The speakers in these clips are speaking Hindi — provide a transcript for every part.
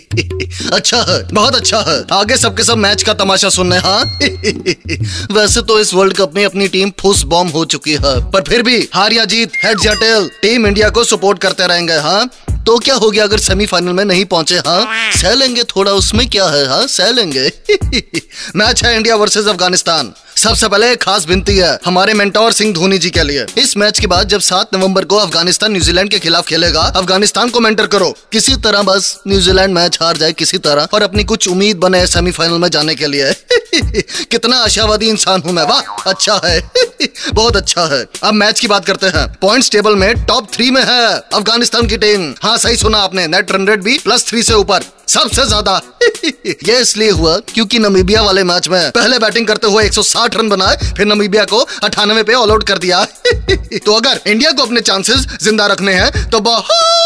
अच्छा है, बहुत अच्छा है। आगे सबके सब मैच का तमाशा सुनने हाँ वैसे तो इस वर्ल्ड कप में अपनी टीम फुस बॉम्ब हो चुकी है, पर फिर भी हार या जीत, हेड या टेल टीम इंडिया को सपोर्ट करते रहेंगे हाँ? तो क्या हो गया अगर सेमीफाइनल में नहीं पहुँचे हाँ? सह लेंगे थोड़ा, उसमें क्या है हाँ? सह लेंगे। मैच है इंडिया वर्सेस अफ़गानिस्तान। सबसे पहले एक खास विनती है, हमारे मेंटोर सिंह धोनी जी के लिए। इस मैच के बाद जब सात नवंबर को अफ़गानिस्तान न्यूजीलैंड के खिलाफ खेलेगा, अफ़गानिस्तान को मेंटर करो, किसी तरह बस न्यूजीलैंड मैच हार जाए किसी तरह, और अपनी कुछ उम्मीद बने सेमीफाइनल में जाने के लिए। कितना आशावादी इंसान हूँ मैं, वाह अच्छा है, बहुत अच्छा है। अब मैच की बात करते हैं। पॉइंट्स टेबल में टॉप थ्री में है अफ़गानिस्तान की टीम हाँ सही सुना आपने नेट रन रेट भी प्लस थ्री से ऊपर, सबसे ज़्यादा। ये इसलिए हुआ क्योंकि नमीबिया वाले मैच में पहले बैटिंग करते हुए 160 रन बनाए, फिर नमीबिया को अठानवे पे ऑल आउट कर दिया। तो अगर इंडिया को अपने चांसेस ज़िंदा रखने हैं तो बहुत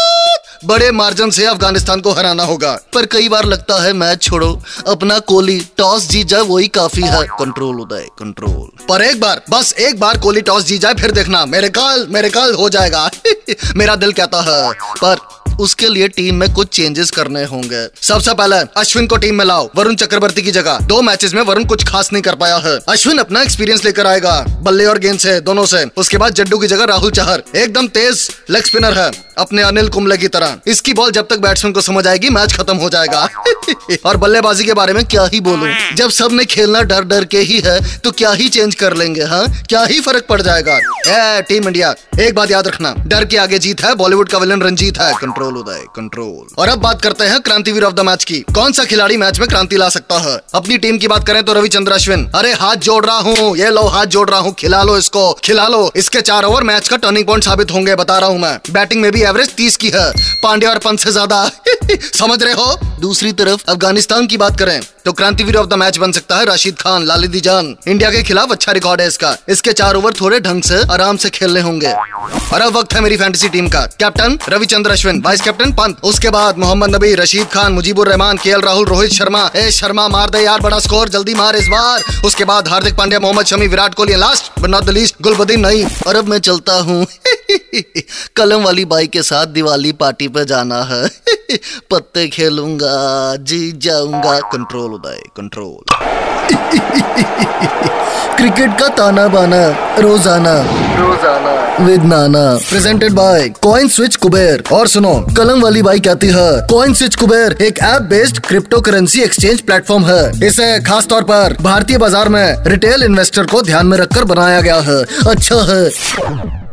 बड़े मार्जिन से अफ़गानिस्तान को हराना होगा। पर कई बार लगता है, मैच छोड़ो, अपना कोहली टॉस जीत जाए, वही काफ़ी है। Control Uday, control. पर एक बार, बस एक बार कोहली टॉस जीत जाए, फिर देखना, मेरे काल मेरे काल हो जाएगा। मेरा दिल कहता है, पर उसके लिए टीम में कुछ चेंजेस करने होंगे। सबसे पहले, अश्विन को टीम में लाओ, वरुण चक्रवर्ती की जगह। दो मैचेस में वरुण कुछ खास नहीं कर पाया है। अश्विन अपना एक्सपीरियंस लेकर आएगा। बल्ले और गेंद से, दोनों से। उसके बाद जड्डू की जगह राहुल चहर। एकदम तेज लेग स्पिनर है। अपने अनिल कुंबले की तरह। इसकी बॉल जब तक बैट्समैन को समझ आएगी मैच खत्म हो जाएगा। और बल्लेबाजी के बारे में क्या ही बोलूँ? जब सबने खेलना डर डर के ही है तो क्या ही चेंज कर लेंगे हाँ? क्या ही फ़र्क पड़ जाएगा? ए, टीम इंडिया एक बात याद रखना। डर के आगे जीत है बॉलीवुड का विलन रंजीत है। कंट्रोल उदय कंट्रोल और अब बात करते हैं क्रांतिवीर ऑफ़ द मैच की। कौन सा खिलाड़ी मैच में क्रांति ला सकता है? अपनी टीम की बात करें तो रविचंद्र अश्विन अरे हाथ जोड़ रहा हूँ। ये लो हाथ जोड़ रहा हूँ। खिला लो इसको। खिला लो। इसके चार ओवर मैच का टर्निंग पॉइंट साबित होंगे बता रहा हूँ मैं। बैटिंग में भी एवरेज तीस की है। पांडे और पंत से ज़्यादा। समझ रहे हो? दूसरी तरफ़ अफ़गानिस्तान की बात करें तो क्रांतिवीर ऑफ़ द मैच बन सकता है राशिद खान, लालिदी जान। इंडिया के खिलाफ अच्छा रिकॉर्ड है इसका। इसके चार ओवर थोड़े ढंग से आराम से खेलने होंगे। और अब वक्त है मेरी फैंटेसी टीम का। Captain Ravichandra Ashwin vice captain Pant. उसके बाद मोहम्मद नबी, रशीद खान मुजीबुर रहमान के राहुल, रोहित शर्मा। ए, शर्मा मार दे यार, बड़ा स्कोर जल्दी मार इस बार। उसके बाद Hardik Pandya, Mohammed Shami, Virat Kohli last but not the least Gulbadin नहीं और अब मैं चलता हूँ। कलम वाली बाई के साथ दिवाली पार्टी पे जाना है। पत्ते खेलूँगा जी जाऊँगा। कंट्रोल उदय कंट्रोल क्रिकेट का ताना बाना रोज़ाना। रोज़ाना। With Nana. Presented by coin switch Kuber और सुनो कलम वाली बाई कहती है कॉइन स्विच कुबेर एक app based crypto currency exchange platform है। इसे खास तौर पर भारतीय बाज़ार में रिटेल इन्वेस्टर को ध्यान में रखकर बनाया गया है। अच्छा है।